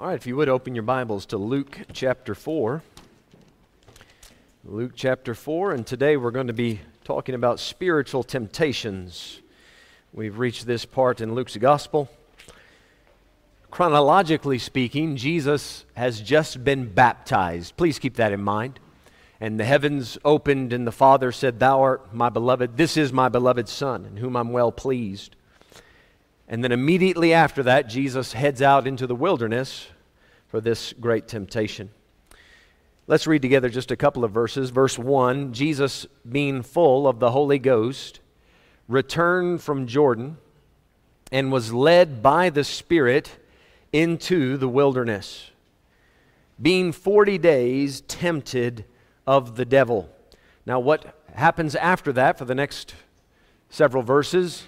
All right, if you would open your Bibles to Luke chapter 4. Luke chapter 4, and today we're going to be talking about spiritual temptations. We've reached this part in Luke's gospel. Chronologically speaking, Jesus has just been baptized. Please keep that in mind. And the heavens opened, and the Father said, Thou art my beloved. This is my beloved Son, in whom I'm well pleased. And then immediately after that, Jesus heads out into the wilderness for this great temptation. Let's read together just a couple of verses. Verse 1 Jesus, being full of the Holy Ghost, returned from Jordan and was led by the Spirit into the wilderness, being 40 days tempted of the devil. Now, what happens after that for the next several verses?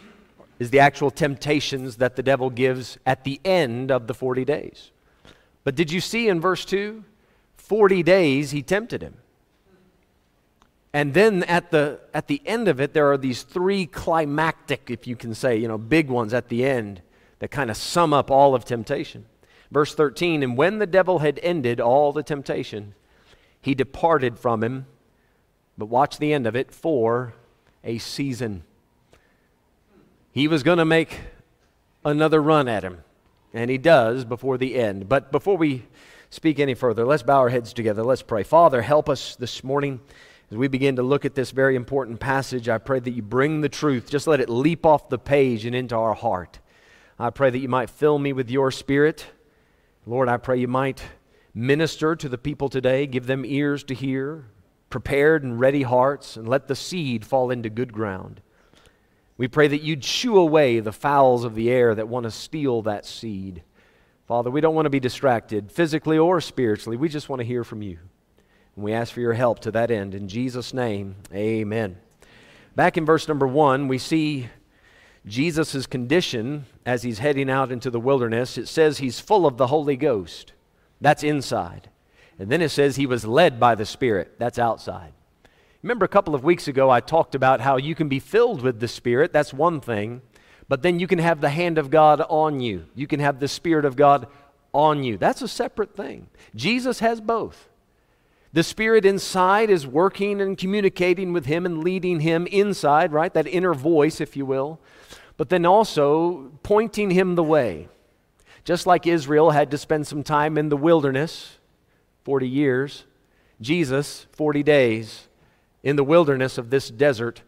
is the actual temptations that the devil gives at the end of the 40 days. But did you see in verse 2? 40 days he tempted him. And then at the, at the end of it, there are these three climactic, if you can say, you know, big ones at the end that kind of sum up all of temptation. Verse 13 And when the devil had ended all the temptation, he departed from him. But watch the end of it for a season. He was going to make another run at him, and he does before the end. But before we speak any further, let's bow our heads together. Let's pray. Father, help us this morning as we begin to look at this very important passage. I pray that you bring the truth. Just let it leap off the page and into our heart. I pray that you might fill me with your spirit. Lord, I pray you might minister to the people today, give them ears to hear, prepared and ready hearts, and let the seed fall into good ground. We pray that you'd shoo away the fowls of the air that want to steal that seed. Father, we don't want to be distracted physically or spiritually. We just want to hear from you. And we ask for your help to that end. In Jesus' name, amen. Back in verse number one, we see Jesus' condition as he's heading out into the wilderness. It says he's full of the Holy Ghost. That's inside. And then it says he was led by the Spirit. That's outside. Remember a couple of weeks ago, I talked about how you can be filled with the Spirit. That's one thing. But then you can have the hand of God on you, you can have the Spirit of God on you. That's a separate thing. Jesus has both. The Spirit inside is working and communicating with Him and leading Him inside, right? That inner voice, if you will. But then also pointing Him the way. Just like Israel had to spend some time in the wilderness, 40 years, Jesus, 40 days in the wilderness of this desert.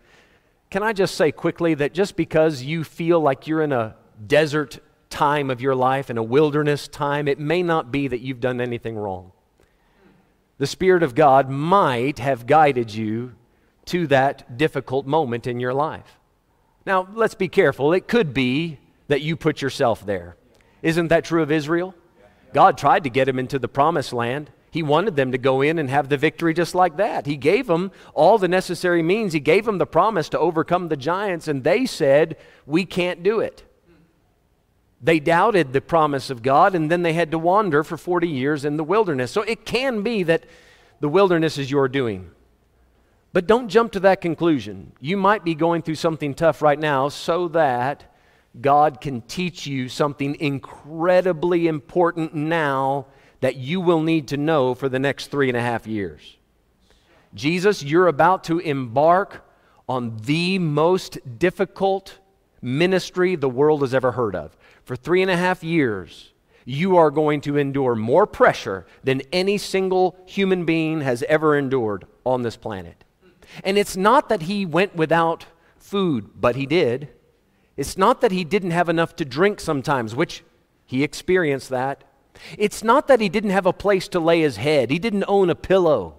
Can I just say quickly that just because you feel like you're in a desert time of your life, in a wilderness time, it may not be that you've done anything wrong. The Spirit of God might have guided you to that difficult moment in your life. Now, let's be careful. It could be that you put yourself there. Isn't that true of Israel? God tried to get him into the promised land. He wanted them to go in and have the victory just like that. He gave them all the necessary means. He gave them the promise to overcome the giants, and they said, We can't do it. They doubted the promise of God, and then they had to wander for 40 years in the wilderness. So it can be that the wilderness is your doing. But don't jump to that conclusion. You might be going through something tough right now so that God can teach you something incredibly important now that you will need to know for the next three and a half years. Jesus, you're about to embark on the most difficult ministry the world has ever heard of. For three and a half years, you are going to endure more pressure than any single human being has ever endured on this planet. And it's not that he went without food, but he did. It's not that he didn't have enough to drink sometimes, which he experienced that. It's not that he didn't have a place to lay his head, he didn't own a pillow.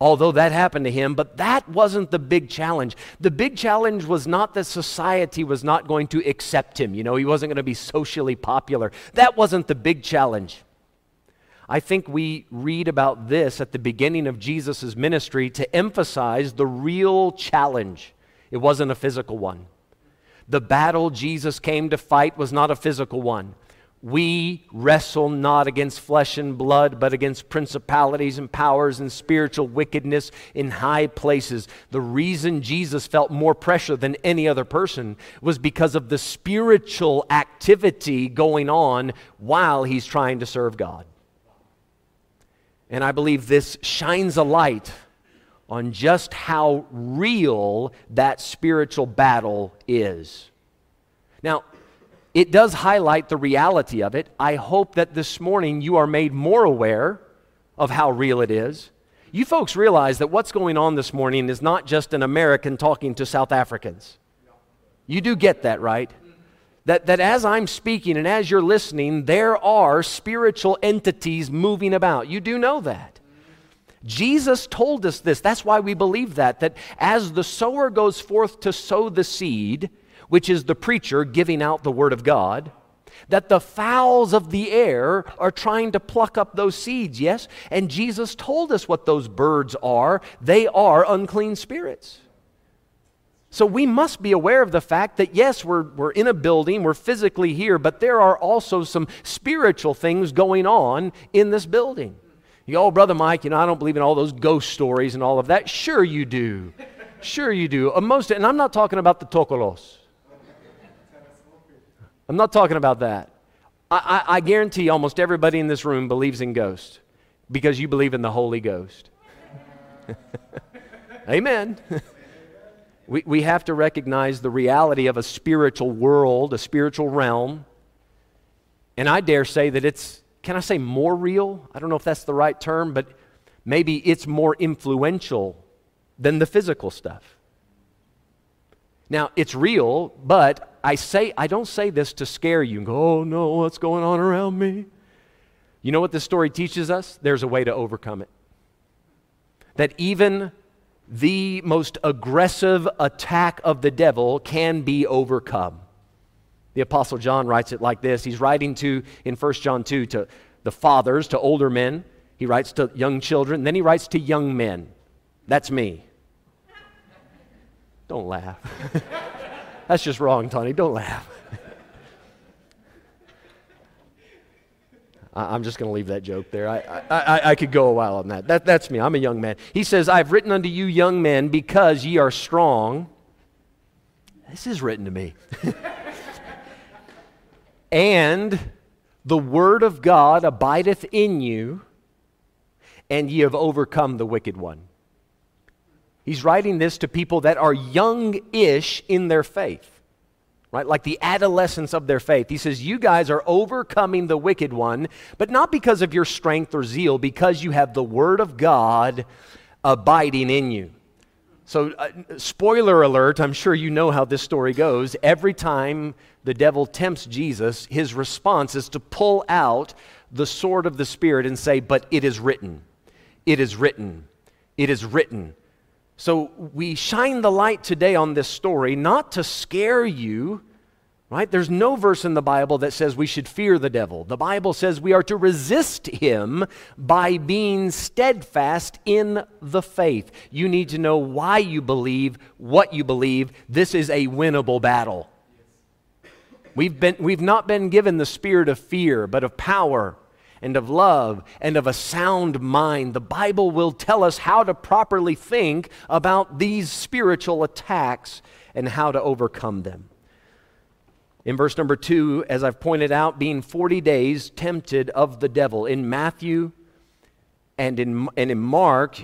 Although that happened to him, but that wasn't the big challenge. The big challenge was not that society was not going to accept him. You know, he wasn't going to be socially popular. That wasn't the big challenge. I think we read about this at the beginning of Jesus' ministry to emphasize the real challenge. It wasn't a physical one. The battle Jesus came to fight was not a physical one. We wrestle not against flesh and blood, but against principalities and powers and spiritual wickedness in high places. The reason Jesus felt more pressure than any other person was because of the spiritual activity going on while he's trying to serve God. And I believe this shines a light on just how real that spiritual battle is. Now, it does highlight the reality of it. I hope that this morning you are made more aware of how real it is. You folks realize that what's going on this morning is not just an American talking to South Africans. You do get that, right? That, that as I'm speaking and as you're listening, there are spiritual entities moving about. You do know that. Jesus told us this. That's why we believe that. That as the sower goes forth to sow the seed, which is the preacher giving out the Word of God, that the fowls of the air are trying to pluck up those seeds, yes? And Jesus told us what those birds are. They are unclean spirits. So we must be aware of the fact that, yes, we're, we're in a building, we're physically here, but there are also some spiritual things going on in this building. You oh, Brother Mike, you know, I don't believe in all those ghost stories and all of that. Sure, you do. Sure, you do. Uh, most, and I'm not talking about the tokoloshe. I'm not talking about that. I, I, I guarantee almost everybody in this room believes in ghosts because you believe in the Holy Ghost. Amen. we, we have to recognize the reality of a spiritual world, a spiritual realm. And I dare say that it's, can I say more real? I don't know if that's the right term, but maybe it's more influential than the physical stuff. Now, it's real, but I say I don't say this to scare you and go, "Oh no, what's going on around me?" You know what this story teaches us? There's a way to overcome it. That even the most aggressive attack of the devil can be overcome. The apostle John writes it like this. He's writing to in 1 John 2 to the fathers, to older men. He writes to young children, then he writes to young men. That's me. Don't laugh. That's just wrong, Tony. Don't laugh. I'm just going to leave that joke there. I, I, I, could go a while on that. that. That's me. I'm a young man. He says, I've written unto you, young men, because ye are strong. This is written to me. and the word of God abideth in you, and ye have overcome the wicked one. He's writing this to people that are young ish in their faith, right? Like the adolescence of their faith. He says, You guys are overcoming the wicked one, but not because of your strength or zeal, because you have the Word of God abiding in you. So, uh, spoiler alert, I'm sure you know how this story goes. Every time the devil tempts Jesus, his response is to pull out the sword of the Spirit and say, But it is written. It is written. It is written. So we shine the light today on this story not to scare you, right? There's no verse in the Bible that says we should fear the devil. The Bible says we are to resist him by being steadfast in the faith. You need to know why you believe, what you believe. This is a winnable battle. We've, been, we've not been given the spirit of fear, but of power and of love and of a sound mind. The Bible will tell us how to properly think about these spiritual attacks and how to overcome them. In verse number two, as I've pointed out, being 40 days tempted of the devil. In Matthew and in, and in Mark,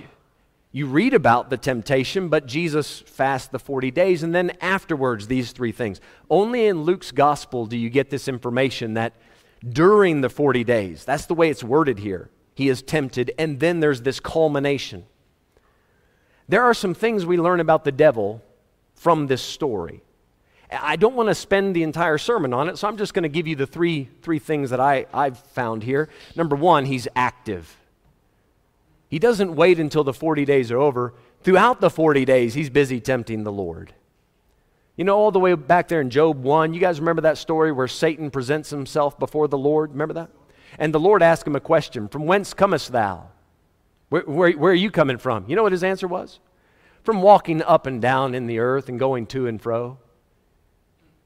you read about the temptation, but Jesus fasts the 40 days, and then afterwards, these three things. Only in Luke's gospel do you get this information that during the 40 days. That's the way it's worded here. He is tempted, and then there's this culmination. There are some things we learn about the devil from this story. I don't want to spend the entire sermon on it, so I'm just going to give you the three, three things that I, I've found here. Number one, he's active. He doesn't wait until the 40 days are over. Throughout the 40 days, he's busy tempting the Lord. You know, all the way back there in Job 1, you guys remember that story where Satan presents himself before the Lord? Remember that? And the Lord asked him a question From whence comest thou? Where, where, where, are you coming from? You know what his answer was? From walking up and down in the earth and going to and fro.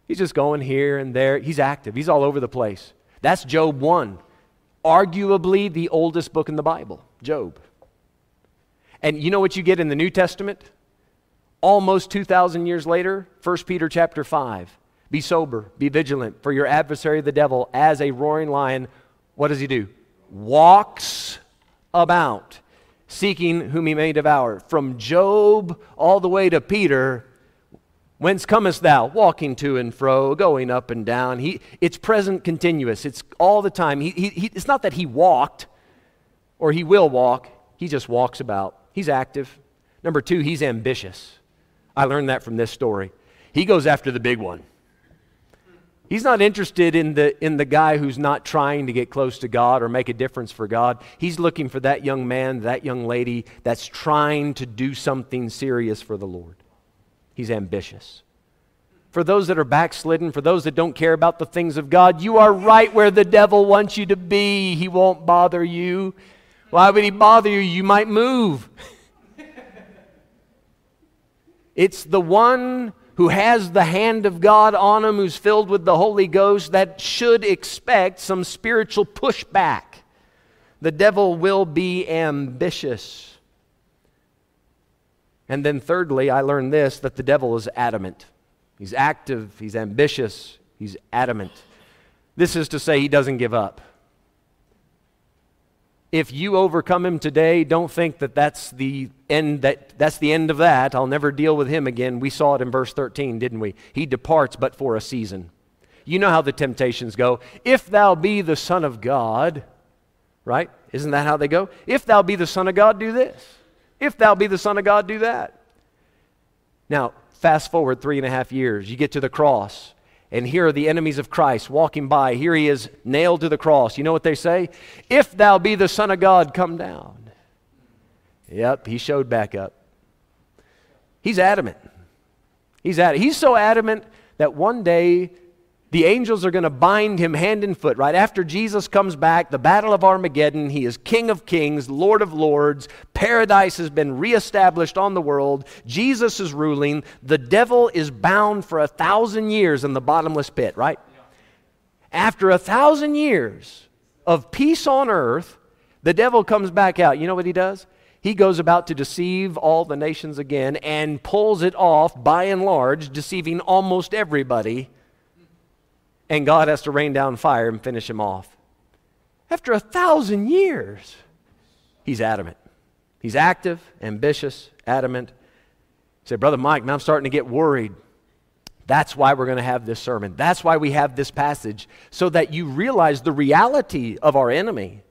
He's just going here and there. He's active, he's all over the place. That's Job 1, arguably the oldest book in the Bible, Job. And you know what you get in the New Testament? Almost 2,000 years later, 1 Peter chapter 5. Be sober, be vigilant, for your adversary, the devil, as a roaring lion, what does he do? Walks about, seeking whom he may devour. From Job all the way to Peter, whence comest thou? Walking to and fro, going up and down. He, it's present continuous, it's all the time. He, he, it's not that he walked or he will walk, he just walks about. He's active. Number two, he's ambitious. I learned that from this story. He goes after the big one. He's not interested in the, in the guy who's not trying to get close to God or make a difference for God. He's looking for that young man, that young lady that's trying to do something serious for the Lord. He's ambitious. For those that are backslidden, for those that don't care about the things of God, you are right where the devil wants you to be. He won't bother you. Why would he bother you? You might move. it's the one who has the hand of God on him, who's filled with the Holy Ghost, that should expect some spiritual pushback. The devil will be ambitious. And then, thirdly, I learned this that the devil is adamant. He's active, he's ambitious, he's adamant. This is to say, he doesn't give up if you overcome him today, don't think that that's the end that that's the end of that. I'll never deal with him again. We saw it in verse 13, didn't we? He departs but for a season. You know how the temptations go. If thou be the son of God, right? Isn't that how they go? If thou be the son of God, do this. If thou be the son of God, do that. Now, fast forward three and a half years. You get to the cross. And here are the enemies of Christ walking by. Here he is nailed to the cross. You know what they say? If thou be the Son of God, come down. Yep, he showed back up. He's adamant. He's adamant. He's so adamant that one day the angels are going to bind him hand and foot. Right after Jesus comes back, the battle of Armageddon, he is King of kings, Lord of lords. Paradise has been reestablished on the world. Jesus is ruling. The devil is bound for a thousand years in the bottomless pit, right? After a thousand years of peace on earth, the devil comes back out. You know what he does? He goes about to deceive all the nations again and pulls it off by and large, deceiving almost everybody and God has to rain down fire and finish him off. After a thousand years, he's adamant. He's active, ambitious, adamant. Say, Brother Mike, now I'm starting to get worried. That's why we're going to have this sermon. That's why we have this passage, so that you realize the reality of our enemy,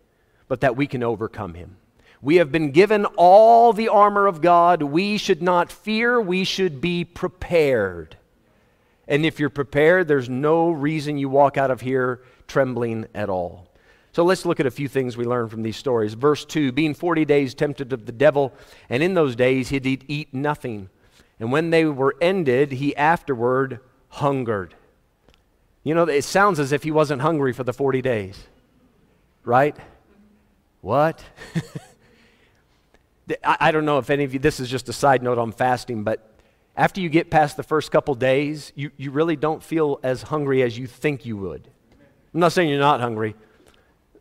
but that we can overcome him. We have been given all the armor of God. We should not fear, we should be prepared. And if you're prepared, there's no reason you walk out of here trembling at all. So let's look at a few things we learn from these stories. Verse 2 Being 40 days tempted of the devil, and in those days he'd eat nothing. And when they were ended, he afterward hungered. You know, it sounds as if he wasn't hungry for the 40 days, right? What? I, don't know if any of you, this is just a side note on fasting, but after you get past the first couple days, you, you really don't feel as hungry as you think you would. I'm not saying you're not hungry,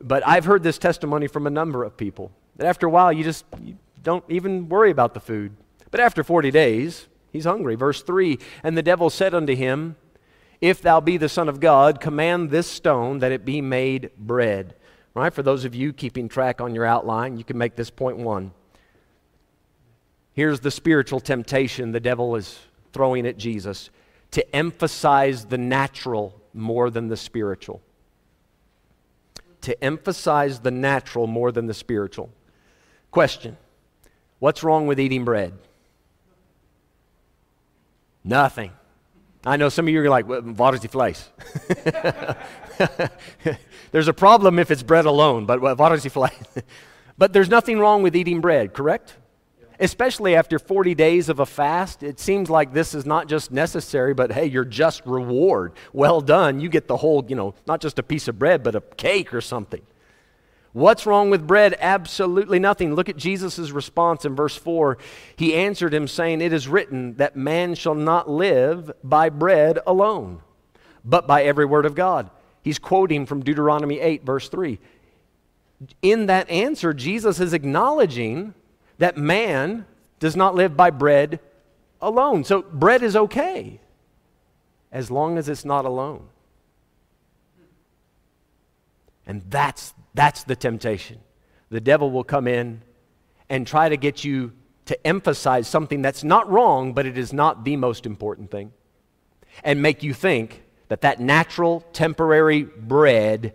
but I've heard this testimony from a number of people that after a while you just you don't even worry about the food. But after 40 days, he's hungry. Verse 3 And the devil said unto him, If thou be the Son of God, command this stone that it be made bread. Right? For those of you keeping track on your outline, you can make this point one. Here's the spiritual temptation the devil is throwing at Jesus to emphasize the natural more than the spiritual. To emphasize the natural more than the spiritual. Question What's wrong with eating bread? Nothing. I know some of you are like, what is the flies? there's a problem if it's bread alone, but what is the flies? but there's nothing wrong with eating bread, correct? Especially after 40 days of a fast, it seems like this is not just necessary, but hey, you're just reward. Well done. You get the whole, you know, not just a piece of bread, but a cake or something. What's wrong with bread? Absolutely nothing. Look at Jesus' response in verse 4. He answered him, saying, It is written that man shall not live by bread alone, but by every word of God. He's quoting from Deuteronomy 8, verse 3. In that answer, Jesus is acknowledging that man does not live by bread alone. So bread is okay as long as it's not alone. And that's, that's the temptation. The devil will come in and try to get you to emphasize something that's not wrong, but it is not the most important thing, and make you think that that natural, temporary bread,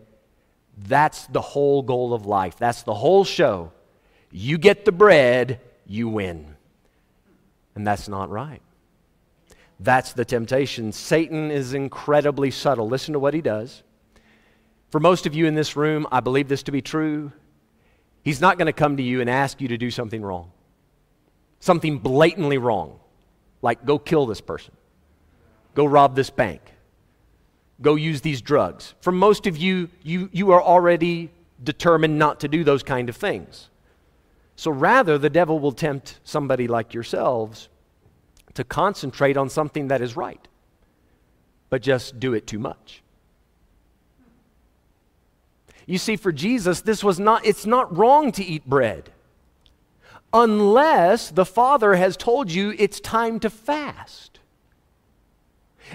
that's the whole goal of life. That's the whole show. You get the bread, you win. And that's not right. That's the temptation. Satan is incredibly subtle. Listen to what he does. For most of you in this room, I believe this to be true. He's not going to come to you and ask you to do something wrong, something blatantly wrong, like go kill this person, go rob this bank, go use these drugs. For most of you, you, you are already determined not to do those kind of things. So rather, the devil will tempt somebody like yourselves to concentrate on something that is right, but just do it too much. You see, for Jesus, this was not, it's not wrong to eat bread unless the Father has told you it's time to fast.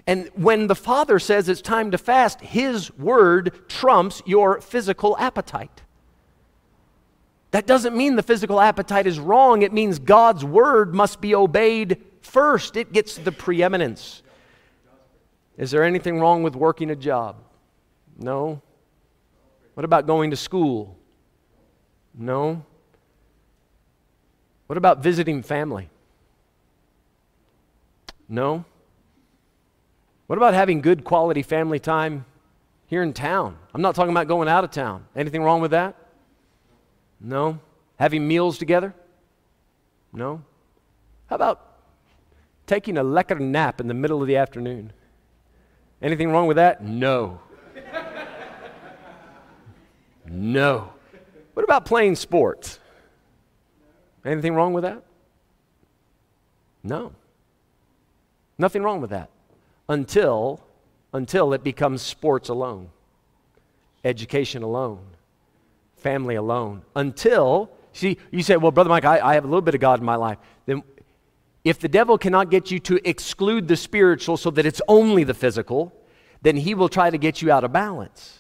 And when the Father says it's time to fast, His word trumps your physical appetite. That doesn't mean the physical appetite is wrong. It means God's word must be obeyed first. It gets the preeminence. Is there anything wrong with working a job? No. What about going to school? No. What about visiting family? No. What about having good quality family time here in town? I'm not talking about going out of town. Anything wrong with that? No. Having meals together? No. How about taking a lekker nap in the middle of the afternoon? Anything wrong with that? No. no. What about playing sports? Anything wrong with that? No. Nothing wrong with that until until it becomes sports alone, education alone, family alone. Until see you say, well, brother Mike, I, I have a little bit of God in my life. Then if the devil cannot get you to exclude the spiritual so that it's only the physical, then he will try to get you out of balance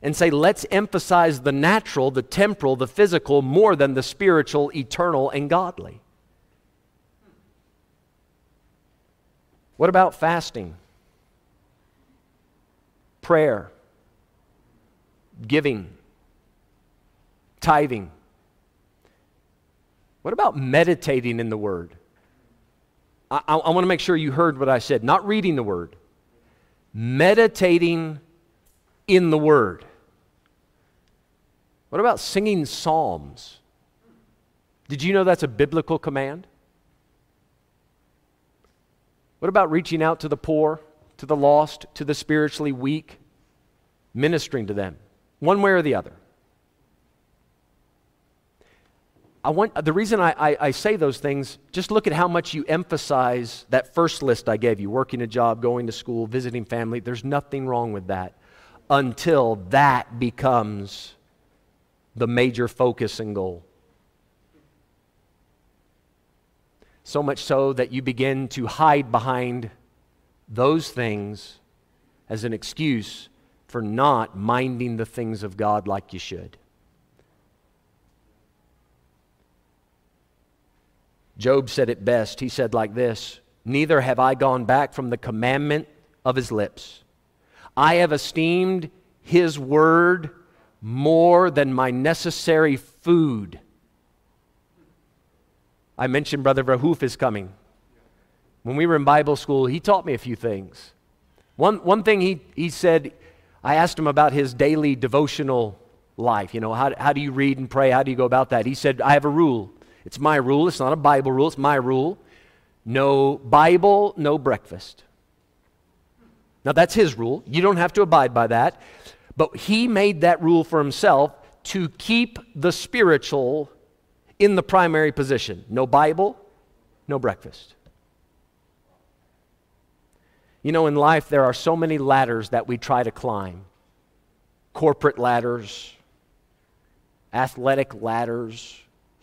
and say, let's emphasize the natural, the temporal, the physical more than the spiritual, eternal, and godly. What about fasting? prayer, giving, tithing. What about meditating in the Word? I, I, I want to make sure you heard what I said. Not reading the Word, meditating in the Word. What about singing psalms? Did you know that's a biblical command? What about reaching out to the poor? to the lost, to the spiritually weak, ministering to them, one way or the other. I want, the reason I, I, I, say those things, just look at how much you emphasize that first list I gave you working a job, going to school, visiting family. There's nothing wrong with that until that becomes the major focus and goal. So much so that you begin to hide behind those things as an excuse for not minding the things of God like you should. Job said it best. He said, like this Neither have I gone back from the commandment of his lips. I have esteemed his word more than my necessary food. I mentioned Brother Verhoof is coming. When we were in Bible school, he taught me a few things. One, one thing he, he said, I asked him about his daily devotional life. You know, how, how do you read and pray? How do you go about that? He said, I have a rule. It's my rule. It's not a Bible rule, it's my rule. No Bible, no breakfast. Now, that's his rule. You don't have to abide by that. But he made that rule for himself to keep the spiritual in the primary position. No Bible, no breakfast. You know, in life, there are so many ladders that we try to climb. corporate ladders, athletic ladders,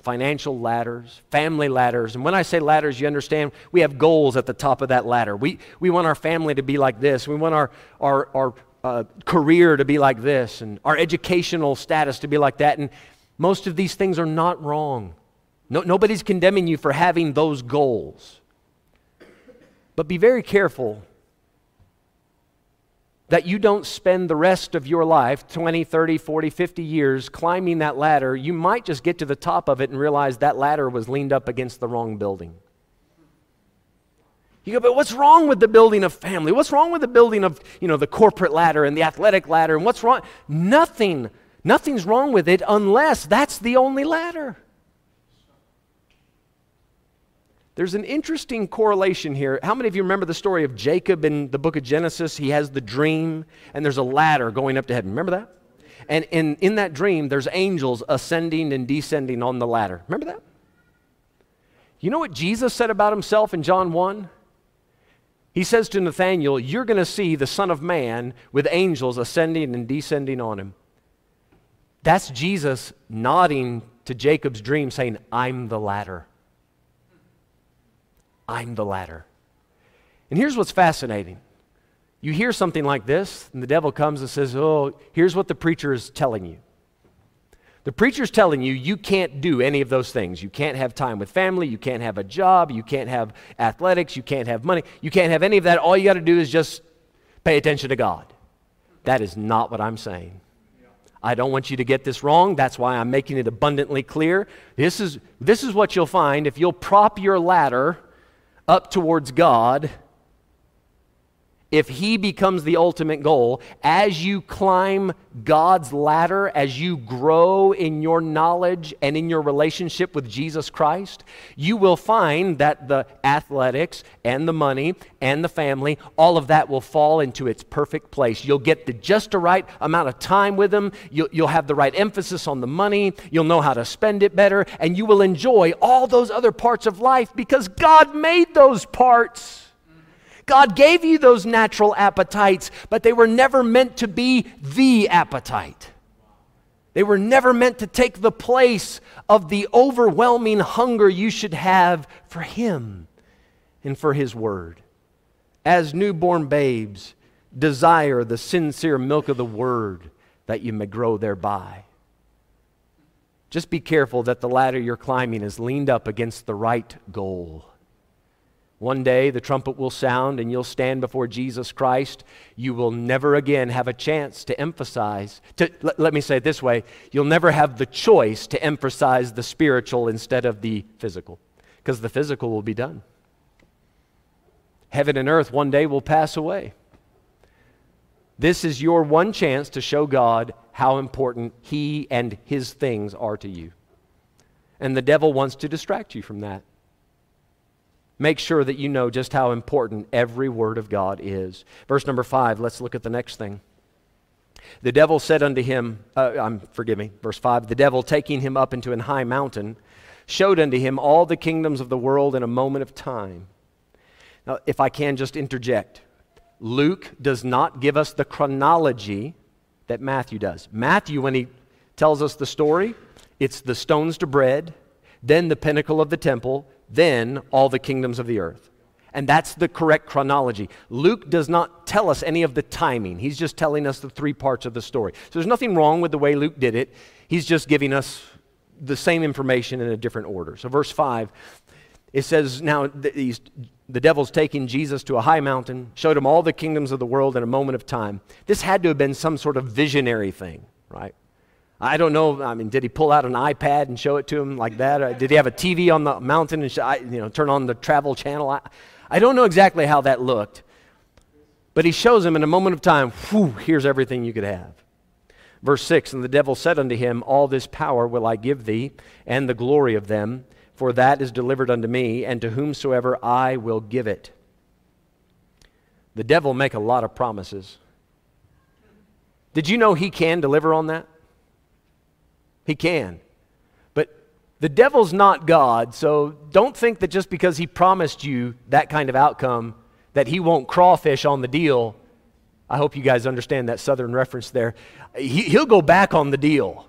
financial ladders, family ladders. And when I say ladders, you understand we have goals at the top of that ladder. We, we want our family to be like this. We want our, our, our uh, career to be like this, and our educational status to be like that. And most of these things are not wrong. No, nobody's condemning you for having those goals. But be very careful that you don't spend the rest of your life 20, 30, 40, 50 years climbing that ladder. You might just get to the top of it and realize that ladder was leaned up against the wrong building. You go, but what's wrong with the building of family? What's wrong with the building of, you know, the corporate ladder and the athletic ladder? And what's wrong? Nothing. Nothing's wrong with it unless that's the only ladder. There's an interesting correlation here. How many of you remember the story of Jacob in the book of Genesis? He has the dream, and there's a ladder going up to heaven. Remember that? And in, in that dream, there's angels ascending and descending on the ladder. Remember that? You know what Jesus said about himself in John 1? He says to Nathanael, You're going to see the Son of Man with angels ascending and descending on him. That's Jesus nodding to Jacob's dream, saying, I'm the ladder. I'm the ladder. And here's what's fascinating. You hear something like this, and the devil comes and says, Oh, here's what the preacher is telling you. The preacher's telling you you can't do any of those things. You can't have time with family, you can't have a job, you can't have athletics, you can't have money, you can't have any of that. All you got to do is just pay attention to God. That is not what I'm saying. I don't want you to get this wrong. That's why I'm making it abundantly clear. This is, this is what you'll find if you'll prop your ladder up towards God, if He becomes the ultimate goal, as you climb God's ladder, as you grow in your knowledge and in your relationship with Jesus Christ, you will find that the athletics and the money and the family, all of that will fall into its perfect place. You'll get the just the right amount of time with them, you'll, you'll have the right emphasis on the money, you'll know how to spend it better, and you will enjoy all those other parts of life because God made those parts. God gave you those natural appetites, but they were never meant to be the appetite. They were never meant to take the place of the overwhelming hunger you should have for Him and for His Word. As newborn babes, desire the sincere milk of the Word that you may grow thereby. Just be careful that the ladder you're climbing is leaned up against the right goal. One day the trumpet will sound and you'll stand before Jesus Christ. You will never again have a chance to emphasize, to, let, let me say it this way you'll never have the choice to emphasize the spiritual instead of the physical, because the physical will be done. Heaven and earth one day will pass away. This is your one chance to show God how important He and His things are to you. And the devil wants to distract you from that make sure that you know just how important every word of God is. Verse number five, let's look at the next thing. The devil said unto him, uh, um, forgive me, verse 5 The devil, taking him up into an high mountain, showed unto him all the kingdoms of the world in a moment of time. Now, if I can just interject, Luke does not give us the chronology that Matthew does. Matthew, when he tells us the story, it's the stones to bread, then the pinnacle of the temple, then all the kingdoms of the earth. And that's the correct chronology. Luke does not tell us any of the timing. He's just telling us the three parts of the story. So there's nothing wrong with the way Luke did it. He's just giving us the same information in a different order. So, verse 5, it says, Now the, the devil's taking Jesus to a high mountain, showed him all the kingdoms of the world in a moment of time. This had to have been some sort of visionary thing, right? I don't know. I mean, did he pull out an iPad and show it to him like that? Or did he have a TV on the mountain and you know, turn on the travel channel? I, I don't know exactly how that looked. But he shows him in a moment of time, whew, here's everything you could have. Verse 6 And the devil said unto him, All this power will I give thee, and the glory of them, for that is delivered unto me, and to whomsoever I will give it. The devil make a lot of promises. Did you know he can deliver on that? He can. But the devil's not God, so don't think that just because he promised you that kind of outcome that he won't crawfish on the deal I hope you guys understand that southern reference there. He, he'll go back on the deal.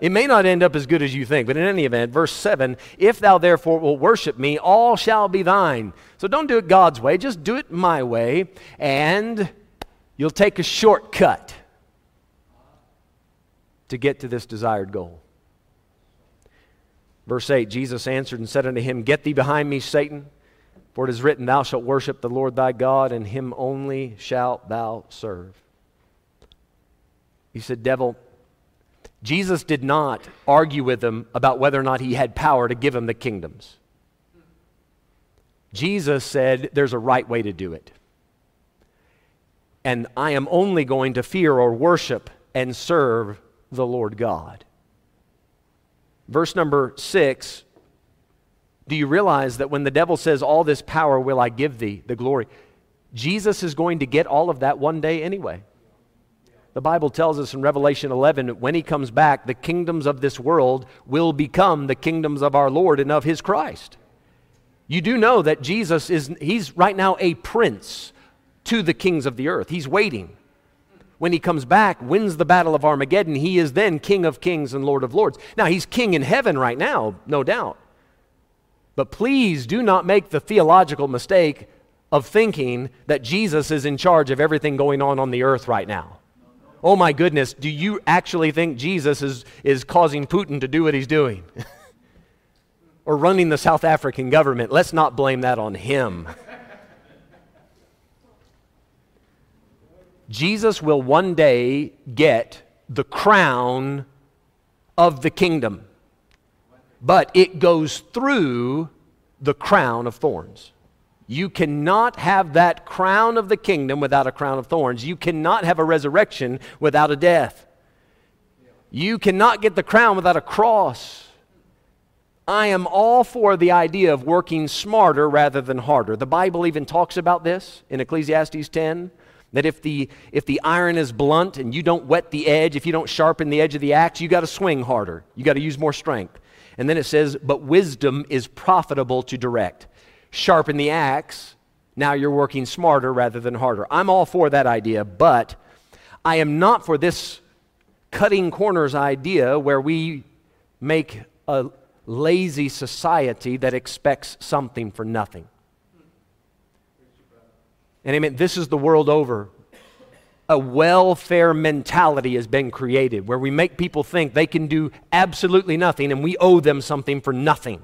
It may not end up as good as you think, but in any event, verse 7 If thou therefore will worship me, all shall be thine. So don't do it God's way, just do it my way, and you'll take a shortcut to get to this desired goal. Verse 8 Jesus answered and said unto him, Get thee behind me, Satan. For it is written, Thou shalt worship the Lord thy God, and him only shalt thou serve. He said, Devil, Jesus did not argue with him about whether or not he had power to give him the kingdoms. Jesus said, There's a right way to do it. And I am only going to fear or worship and serve the Lord God. Verse number six do you realize that when the devil says, All this power will I give thee, the glory, Jesus is going to get all of that one day anyway. The Bible tells us in Revelation 11 when he comes back, the kingdoms of this world will become the kingdoms of our Lord and of his Christ. You do know that Jesus is, he's right now a prince to the kings of the earth. He's waiting. When he comes back, wins the battle of Armageddon, he is then King of kings and Lord of lords. Now, he's king in heaven right now, no doubt. But please do not make the theological mistake of thinking that Jesus is in charge of everything going on on the earth right now. Oh my goodness, do you actually think Jesus is, is causing Putin to do what he's doing? or running the South African government? Let's not blame that on him. Jesus will one day get the crown of the kingdom but it goes through the crown of thorns. You cannot have that crown of the kingdom without a crown of thorns. You cannot have a resurrection without a death. You cannot get the crown without a cross. I am all for the idea of working smarter rather than harder. The Bible even talks about this in Ecclesiastes 10 that if the, if the iron is blunt and you don't wet the edge, if you don't sharpen the edge of the axe, you got to swing harder. You got to use more strength. And then it says, but wisdom is profitable to direct. Sharpen the axe. Now you're working smarter rather than harder. I'm all for that idea, but I am not for this cutting corners idea where we make a lazy society that expects something for nothing. And I mean, this is the world over a welfare mentality has been created where we make people think they can do absolutely nothing and we owe them something for nothing.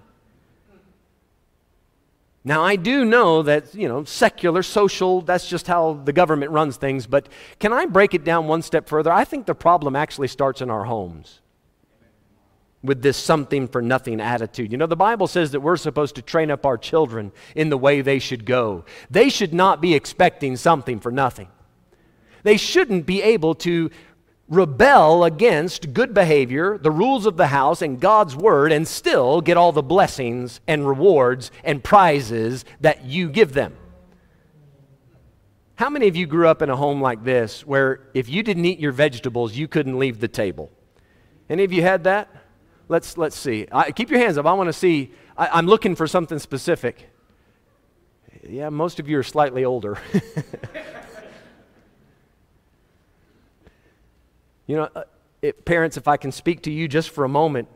Now, I do know that, you know, secular, social, that's just how the government runs things, but can I break it down one step further? I think the problem actually starts in our homes with this something for nothing attitude. You know, the Bible says that we're supposed to train up our children in the way they should go. They should not be expecting something for nothing. They shouldn't be able to rebel against good behavior, the rules of the house, and God's word, and still get all the blessings and rewards and prizes that you give them. How many of you grew up in a home like this where if you didn't eat your vegetables, you couldn't leave the table? Any of you had that? Let's, let's see. I, keep your hands up. I want to see. I, I'm looking for something specific. Yeah, most of you are slightly older. You know, uh, it, parents, if I can speak to you just for a moment,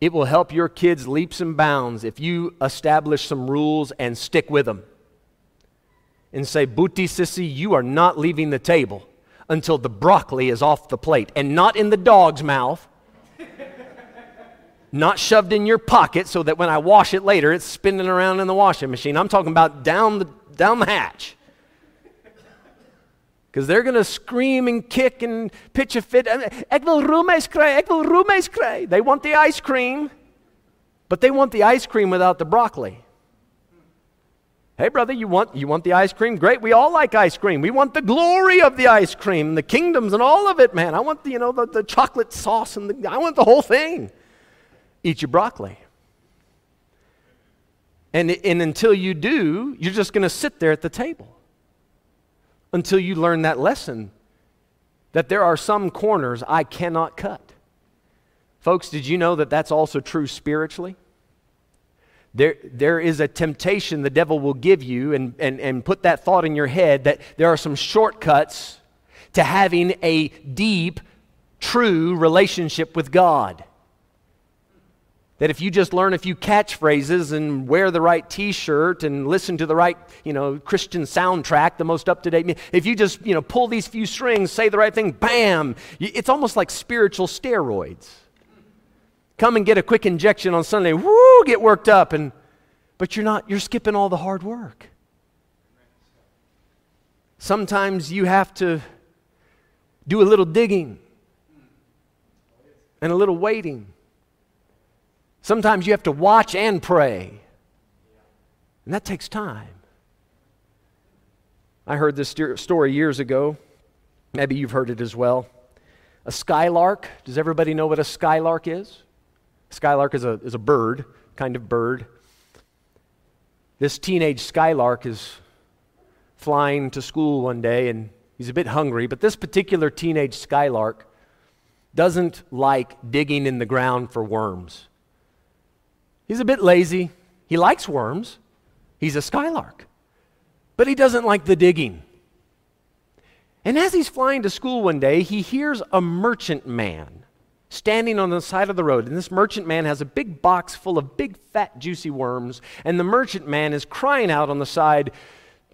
it will help your kids leaps and bounds if you establish some rules and stick with them. And say, Boetie Sissy, you are not leaving the table until the broccoli is off the plate and not in the dog's mouth, not shoved in your pocket so that when I wash it later, it's spinning around in the washing machine. I'm talking about down the, down the hatch because they're going to scream and kick and pitch a fit. Ik wil roomijskry, ik wil. They want the ice cream, but they want the ice cream without the broccoli. Hey, brother, you want, you want the ice cream? Great. We all like ice cream. We want the glory of the ice cream, the kingdoms and all of it, man. I want the, you know, the, the chocolate sauce and the, I want the whole thing. Eat your broccoli. And, and until you do, you're just going to sit there at the table until you learn that lesson that there are some corners I cannot cut. Folks, did you know that that's also true spiritually? there, there is a temptation the devil will give you and, and, and put that thought in your head that there are some shortcuts to having a deep, true relationship with God. That if you just learn a few catchphrases and wear the right t-shirt and listen to the right, you know, Christian soundtrack, the most up-to-date, if you just, you know, pull these few strings, say the right thing, bam, it's almost like spiritual steroids. Come and get a quick injection on Sunday, woo, get worked up and but you're not you're skipping all the hard work. Sometimes you have to do a little digging and a little waiting. Sometimes you have to watch and pray. And that takes time. I heard this story years ago. Maybe you've heard it as well. A skylark. Does everybody know what a skylark is? A Skylark is a, is a bird, kind of bird. This teenage skylark is flying to school one day and he's a bit hungry, but this particular teenage skylark doesn't like digging in the ground for worms. He's a bit lazy. He likes worms. He's a skylark. But he doesn't like the digging. And as he's flying to school one day, he hears a merchant man standing on the side of the road. And this merchant man has a big box full of big, fat, juicy worms. And the merchant man is crying out on the side,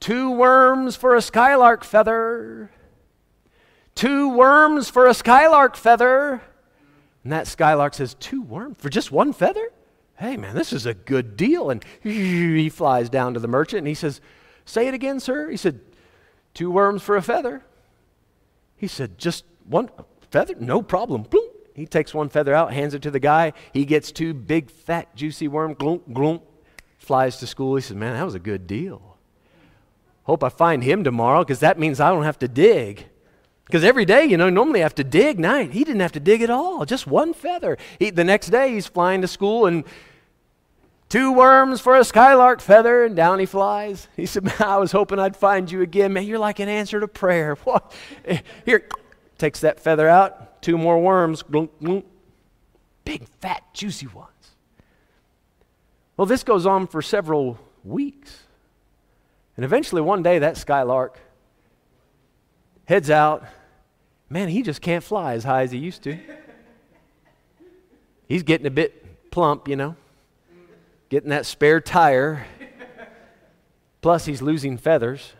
Two worms for a skylark feather. Two worms for a skylark feather. And that skylark says, Two worms for just one feather? Hey, man, this is a good deal. And he flies down to the merchant and he says, say it again, sir. He said, two worms for a feather. He said, just one feather? No problem. Bloom. He takes one feather out, hands it to the guy. He gets two big, fat, juicy worms. Glunk, glunk. Flies to school. He says, man, that was a good deal. Hope I find him tomorrow because that means I don't have to dig. Because every day, you know, normally I have to dig. Night, he didn't have to dig at all, just one feather. He, the next day, he's flying to school and two worms for a skylark feather, and down he flies. He said, Man, I was hoping I'd find you again. Man, you're like an answer to prayer. What? Here, takes that feather out, two more worms, big, fat, juicy ones. Well, this goes on for several weeks. And eventually, one day, that skylark heads out. Man, he just can't fly as high as he used to. He's getting a bit plump, you know, getting that spare tire. Plus, he's losing feathers,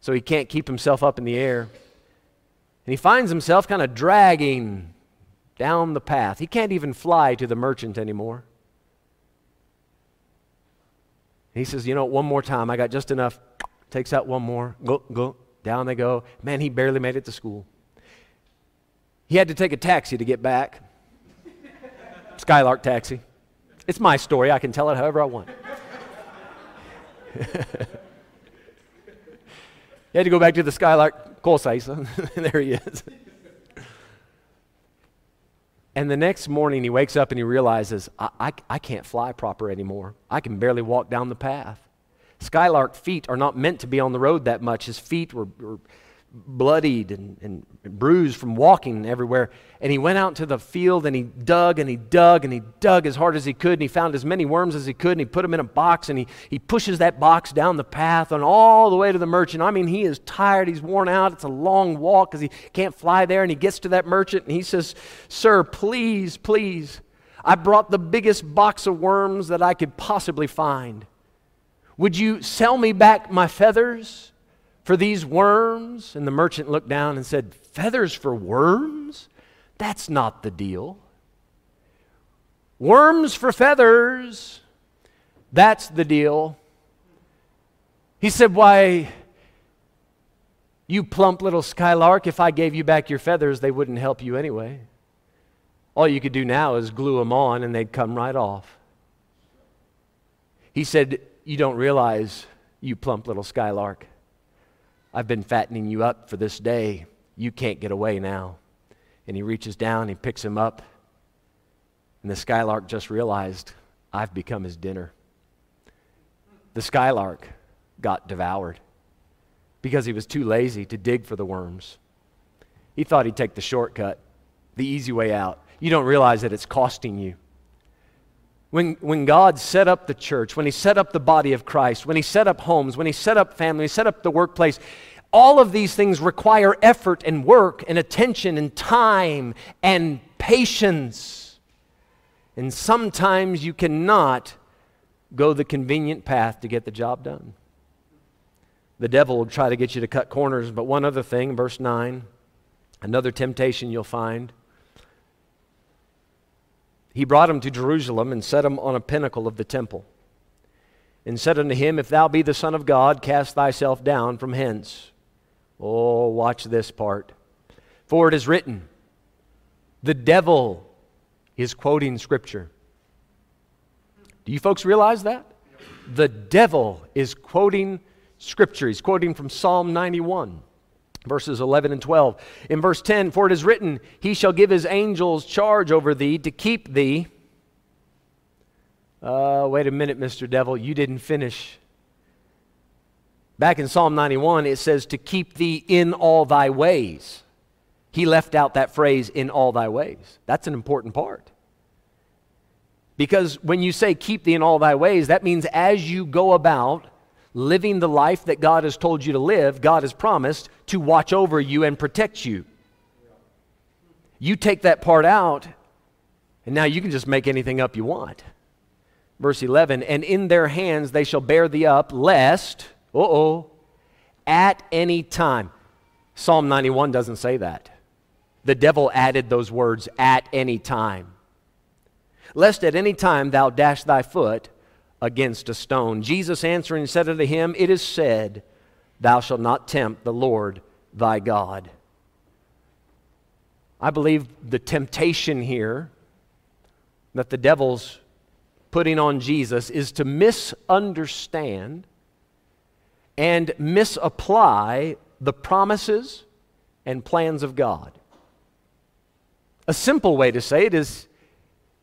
so he can't keep himself up in the air. And he finds himself kind of dragging down the path. He can't even fly to the merchant anymore. He says, You know, one more time. I got just enough. Takes out one more. Go, go. Down they go. Man, he barely made it to school. He had to take a taxi to get back. Skylark taxi. It's my story. I can tell it however I want. he had to go back to the Skylark Kolseisa. there he is. And the next morning, he wakes up and he realizes, I, I, I, can't fly proper anymore. I can barely walk down the path. Skylark feet are not meant to be on the road that much. His feet were, were bloodied and, and, bruised from walking everywhere. And he went out to the field and he dug and he dug and he dug as hard as he could and he found as many worms as he could and he put them in a box and he, he pushes that box down the path and all the way to the merchant. I mean, he is tired. He's worn out. It's a long walk because he can't fly there. And he gets to that merchant and he says, Sir, please, please, I brought the biggest box of worms that I could possibly find. Would you sell me back my feathers for these worms? And the merchant looked down and said, Feathers for worms? That's not the deal. Worms for feathers, that's the deal. He said, Why, you plump little skylark, if I gave you back your feathers, they wouldn't help you anyway. All you could do now is glue them on and they'd come right off. He said, you don't realize, you plump little skylark. I've been fattening you up for this day. You can't get away now. And he reaches down, he picks him up, and the skylark just realized, I've become his dinner. The skylark got devoured because he was too lazy to dig for the worms. He thought he'd take the shortcut, the easy way out. You don't realize that it's costing you. When, when God set up the church, when He set up the body of Christ, when He set up homes, when He set up family, He set up the workplace, all of these things require effort and work and attention and time and patience. And sometimes you cannot go the convenient path to get the job done. The devil will try to get you to cut corners, but one other thing, verse 9, another temptation you'll find he brought him to Jerusalem and set him on a pinnacle of the temple, and said unto him, If thou be the Son of God, cast thyself down from hence. Oh, watch this part. For it is written, the devil is quoting Scripture. Do you folks realize that? The devil is quoting Scripture. He's quoting from Psalm 91 verses 11 and 12. In verse 10, for it is written, He shall give His angels charge over thee to keep thee. Uh, wait a minute, Mr. Devil, you didn't finish. Back in Psalm 91, it says, To keep thee in all thy ways. He left out that phrase, in all thy ways. That's an important part. Because when you say keep thee in all thy ways, that means as you go about living the life that God has told you to live, God has promised to watch over you and protect you. You take that part out, and now you can just make anything up you want. Verse 11, and in their hands they shall bear thee up, lest, uh oh, at any time. Psalm 91 doesn't say that. The devil added those words, at any time. Lest at any time thou dash thy foot against a stone. Jesus answering said unto him, It is said, Thou shalt not tempt the Lord thy God. I believe the temptation here that the devil's putting on Jesus is to misunderstand and misapply the promises and plans of God. A simple way to say it is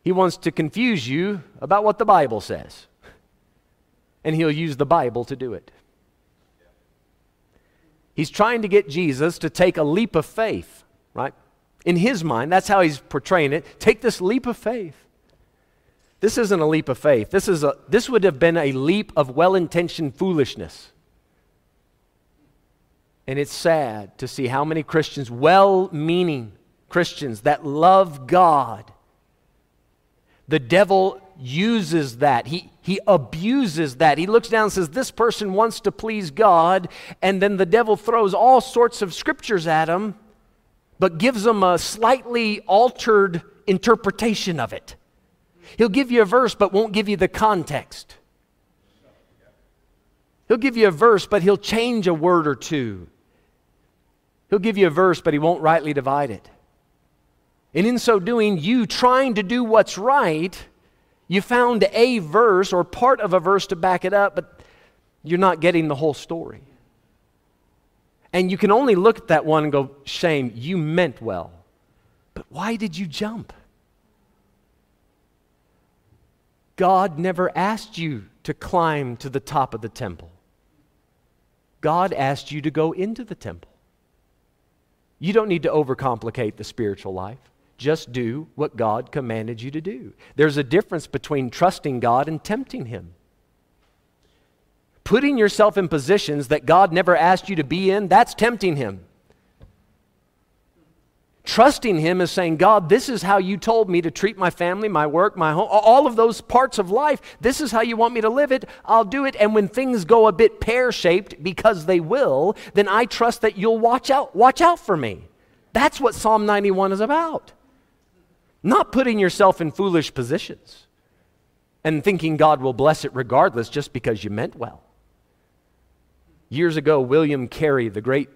he wants to confuse you about what the Bible says and he'll use the Bible to do it. He's trying to get Jesus to take a leap of faith, right? In his mind, that's how he's portraying it. Take this leap of faith. This isn't a leap of faith. This, is a, this would have been a leap of well intentioned foolishness. And it's sad to see how many Christians, well meaning Christians that love God, the devil uses that. He, he abuses that. He looks down and says, This person wants to please God. And then the devil throws all sorts of scriptures at him, but gives them a slightly altered interpretation of it. He'll give you a verse, but won't give you the context. He'll give you a verse, but he'll change a word or two. He'll give you a verse, but he won't rightly divide it. And in so doing, you trying to do what's right you found a verse or part of a verse to back it up, but you're not getting the whole story. And you can only look at that one and go, Shame, you meant well. But why did you jump? God never asked you to climb to the top of the temple. God asked you to go into the temple. You don't need to overcomplicate the spiritual life. Just do what God commanded you to do. There's a difference between trusting God and tempting Him. Putting yourself in positions that God never asked you to be in, that's tempting Him. Trusting Him is saying, God, this is how you told me to treat my family, my work, my home, all of those parts of life. This is how you want me to live it. I'll do it. And when things go a bit pear shaped, because they will, then I trust that you'll watch out, watch out for me. That's what Psalm 91 is about. Not putting yourself in foolish positions and thinking God will bless it regardless just because you meant well. Years ago, William Carey, the great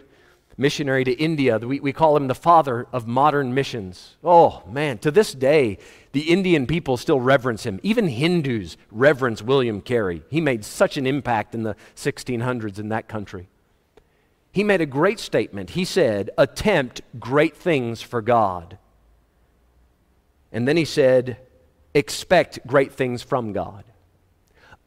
missionary to India, we, we call him the father of modern missions. Oh, man, to this day, the Indian people still reverence him. Even Hindus reverence William Carey. He made such an impact in the 1600s in that country. He made a great statement. He said, Attempt great things for God. And then he said, expect great things from God.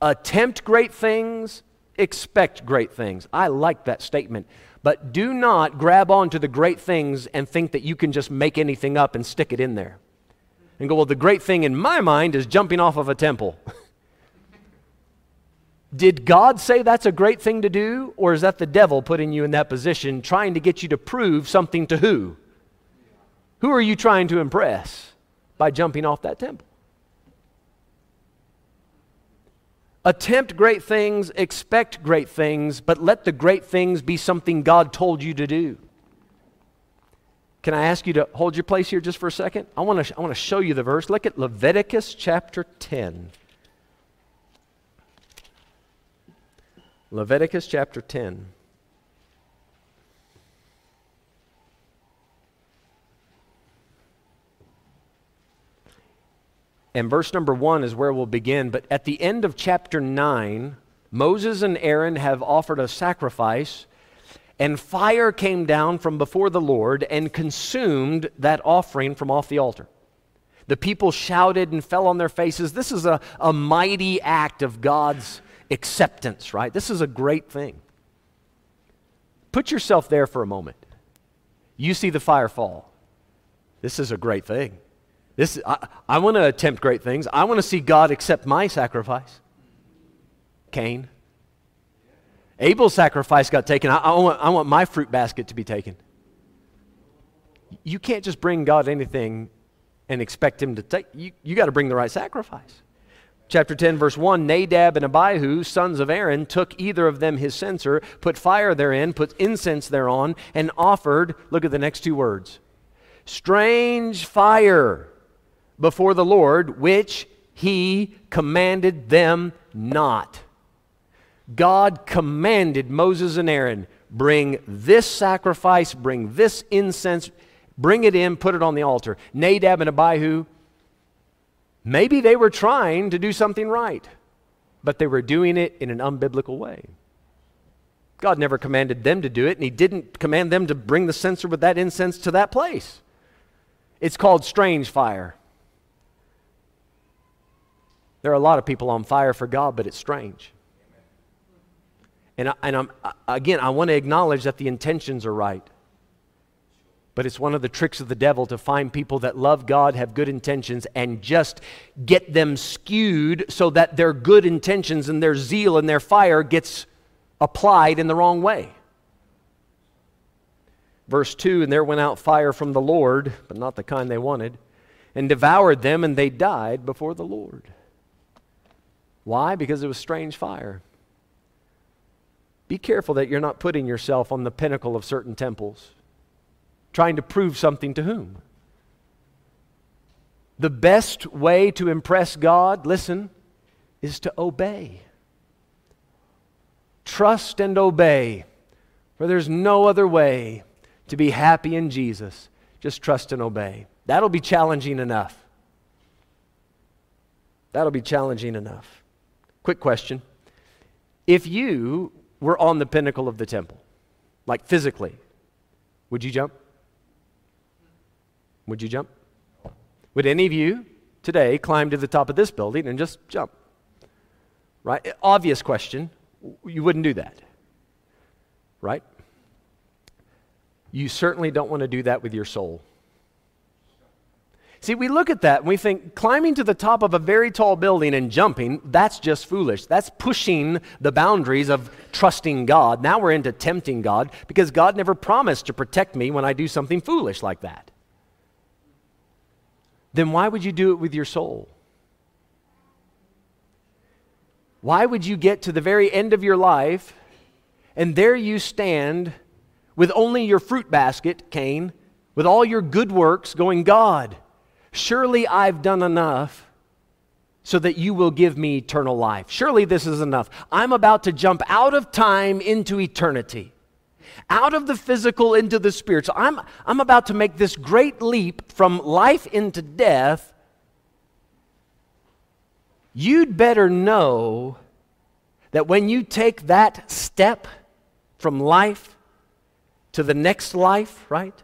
Attempt great things, expect great things. I like that statement. But do not grab onto the great things and think that you can just make anything up and stick it in there. and go, well, the great thing in my mind is jumping off of a temple. Did God say that's a great thing to do, or is that the devil putting you in that position, trying to get you to prove something to who? Who are you trying to impress by jumping off that temple? Attempt great things, expect great things, but let the great things be something God told you to do. Can I ask you to hold your place here just for a second? I want to I want to show you the verse. Look at Leviticus chapter 10. Leviticus chapter 10. And verse number 1 is where we'll begin. But at the end of chapter 9, Moses and Aaron have offered a sacrifice and fire came down from before the Lord and consumed that offering from off the altar. The people shouted and fell on their faces. This is a, a mighty act of God's acceptance, right? This is a great thing. Put yourself there for a moment. You see the fire fall. This is a great thing. This, I, I want to attempt great things. I want to see God accept my sacrifice. Cain. Abel's sacrifice got taken. I, I, want, I want my fruit basket to be taken. You can't just bring God anything and expect him to take. You, you got to bring the right sacrifice. Chapter 10, verse 1 Nadab and Abihu, sons of Aaron, took either of them his censer, put fire therein, put incense thereon, and offered, look at the next two words, strange fire before the Lord, which he commanded them not. God commanded Moses and Aaron, bring this sacrifice, bring this incense, bring it in, put it on the altar. Nadab and Abihu, maybe they were trying to do something right, but they were doing it in an unbiblical way. God never commanded them to do it, and He didn't command them to bring the censer with that incense to that place. It's called strange fire. There are a lot of people on fire for God, but it's strange. And, I, and I'm, again, I want to acknowledge that the intentions are right. But it's one of the tricks of the devil to find people that love God, have good intentions, and just get them skewed so that their good intentions and their zeal and their fire gets applied in the wrong way. Verse 2 And there went out fire from the Lord, but not the kind they wanted, and devoured them, and they died before the Lord. Why? Because it was strange fire. Be careful that you're not putting yourself on the pinnacle of certain temples, trying to prove something to whom? The best way to impress God, listen, is to obey. Trust and obey, for there's no other way to be happy in Jesus. Just trust and obey. That'll be challenging enough. That'll be challenging enough. Quick question. If you were on the pinnacle of the temple, like physically, would you jump? Would you jump? Would any of you today climb to the top of this building and just jump? Right? Eh, obvious question. You wouldn't do that. Right? You certainly don't want to do that with your soul. See, we look at that and we think climbing to the top of a very tall building and jumping, that's just foolish. That's pushing the boundaries of trusting God. Now we're into tempting God because God never promised to protect me when I do something foolish like that. Then why would you do it with your soul? Why would you get to the very end of your life and there you stand with only your fruit basket, Cain, with all your good works going, God, Surely I've done enough so that you will give me eternal life. Surely this is enough. I'm about to jump out of time into eternity, out of the physical into the spiritual. I'm, I'm about to make this great leap from life into death. You'd better know that when you take that step from life to the next life, right?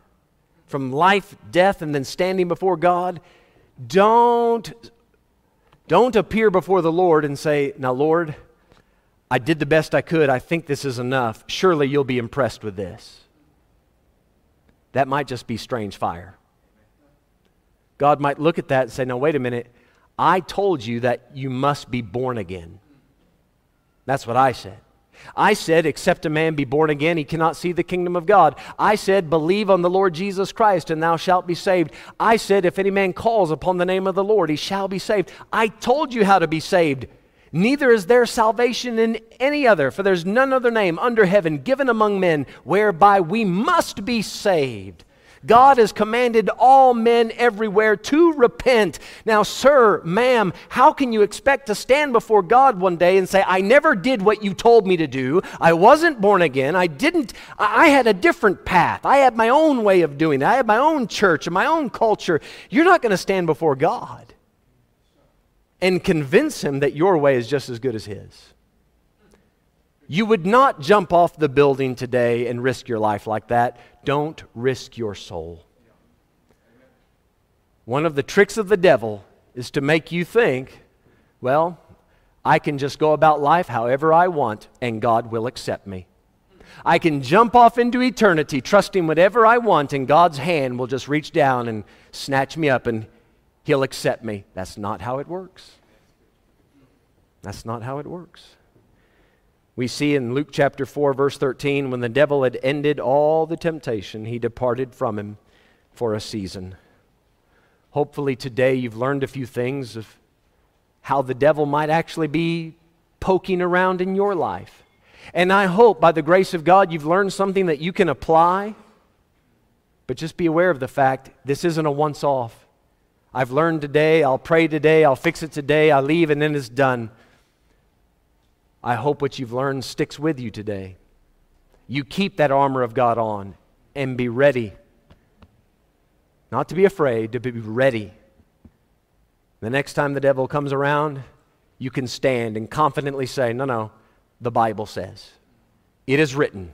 From life, death, and then standing before God, don't, don't appear before the Lord and say, Now, Lord, I did the best I could. I think this is enough. Surely you'll be impressed with this. That might just be strange fire. God might look at that and say, Now, wait a minute. I told you that you must be born again. That's what I said. I said, Except a man be born again, he cannot see the kingdom of God. I said, Believe on the Lord Jesus Christ, and thou shalt be saved. I said, If any man calls upon the name of the Lord, he shall be saved. I told you how to be saved. Neither is there salvation in any other, for there's none other name under heaven given among men whereby we must be saved. God has commanded all men everywhere to repent. Now, sir, ma'am, how can you expect to stand before God one day and say, I never did what you told me to do. I wasn't born again. I didn't, I had a different path. I had my own way of doing it. I had my own church and my own culture. You're not going to stand before God and convince him that your way is just as good as his. You would not jump off the building today and risk your life like that. Don't risk your soul. One of the tricks of the devil is to make you think, well, I can just go about life however I want and God will accept me. I can jump off into eternity trusting whatever I want and God's hand will just reach down and snatch me up and He'll accept me. That's not how it works. That's not how it works. We see in Luke chapter 4, verse 13, when the devil had ended all the temptation, he departed from him for a season. Hopefully, today you've learned a few things of how the devil might actually be poking around in your life. And I hope by the grace of God you've learned something that you can apply. But just be aware of the fact this isn't a once off. I've learned today, I'll pray today, I'll fix it today, I leave, and then it's done. I hope what you've learned sticks with you today. You keep that armor of God on and be ready. Not to be afraid, to be ready. The next time the devil comes around, you can stand and confidently say, No, no, the Bible says. It is written.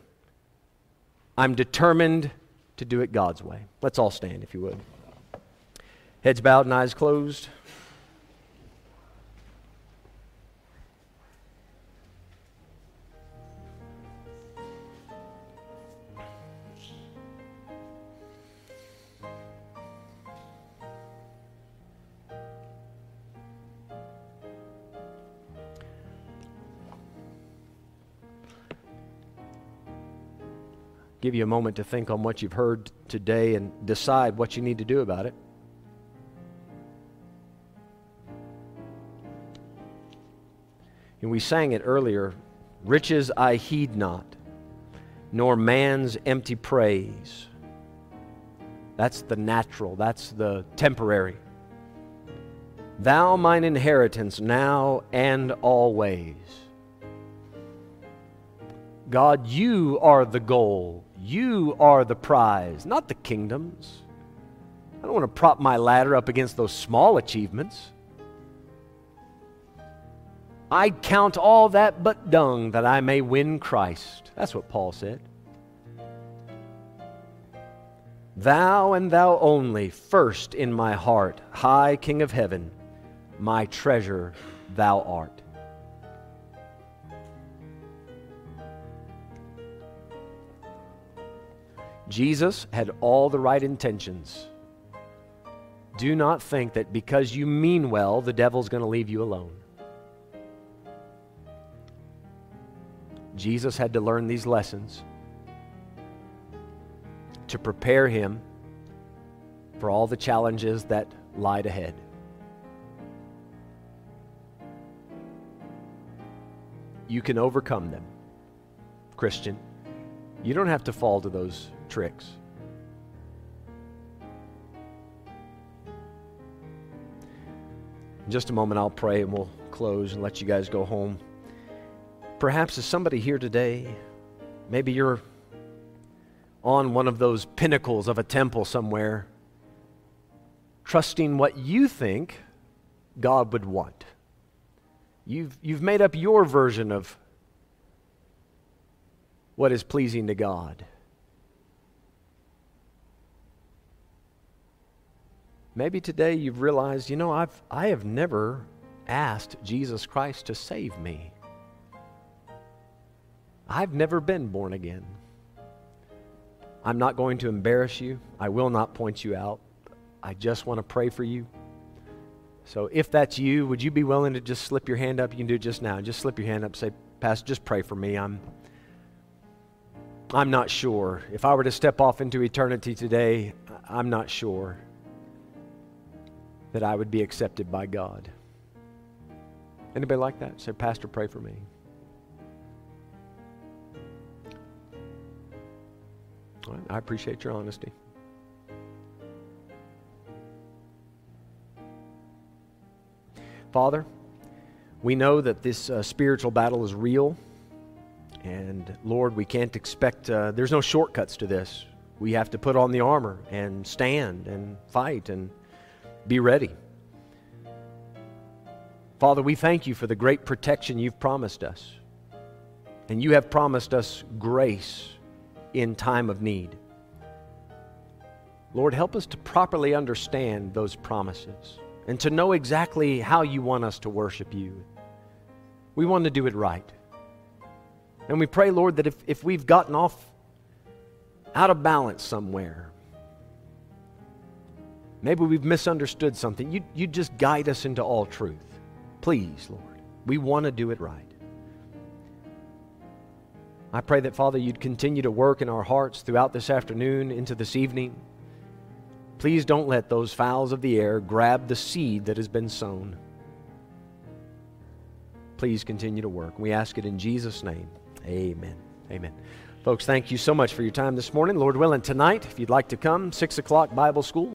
I'm determined to do it God's way. Let's all stand, if you would. Heads bowed and eyes closed. Give you a moment to think on what you've heard today and decide what you need to do about it. And we sang it earlier riches I heed not, nor man's empty praise. That's the natural, that's the temporary. Thou mine inheritance now and always. God, you are the goal. You are the prize, not the kingdoms. I don't want to prop my ladder up against those small achievements. I'd count all that but dung that I may win Christ. That's what Paul said. Thou and thou only, first in my heart, high King of heaven, my treasure thou art. Jesus had all the right intentions. Do not think that because you mean well, the devil's going to leave you alone. Jesus had to learn these lessons to prepare him for all the challenges that lied ahead. You can overcome them, Christian. You don't have to fall to those tricks. In just a moment, I'll pray and we'll close and let you guys go home. Perhaps, is somebody here today? Maybe you're on one of those pinnacles of a temple somewhere, trusting what you think God would want. You've, you've made up your version of what is pleasing to God. Maybe today you've realized, you know, I've, I have never asked Jesus Christ to save me. I've never been born again. I'm not going to embarrass you. I will not point you out. I just want to pray for you. So if that's you, would you be willing to just slip your hand up? You can do it just now. Just slip your hand up. Say, Pastor, just pray for me. I'm, I'm not sure. If I were to step off into eternity today, I'm not sure that I would be accepted by God. Anybody like that? Say, Pastor, pray for me. I appreciate your honesty. Father, we know that this uh, spiritual battle is real. And Lord, we can't expect, uh, there's no shortcuts to this. We have to put on the armor and stand and fight and be ready. Father, we thank you for the great protection you've promised us. And you have promised us grace in time of need. Lord, help us to properly understand those promises and to know exactly how you want us to worship you. We want to do it right. And we pray, Lord, that if, if we've gotten off out of balance somewhere, maybe we've misunderstood something, you, you just guide us into all truth. Please, Lord. We want to do it right. I pray that, Father, you'd continue to work in our hearts throughout this afternoon into this evening. Please don't let those fowls of the air grab the seed that has been sown. Please continue to work. We ask it in Jesus' name. Amen. Amen. Folks, thank you so much for your time this morning. Lord willing, tonight, if you'd like to come, 6 o'clock Bible school.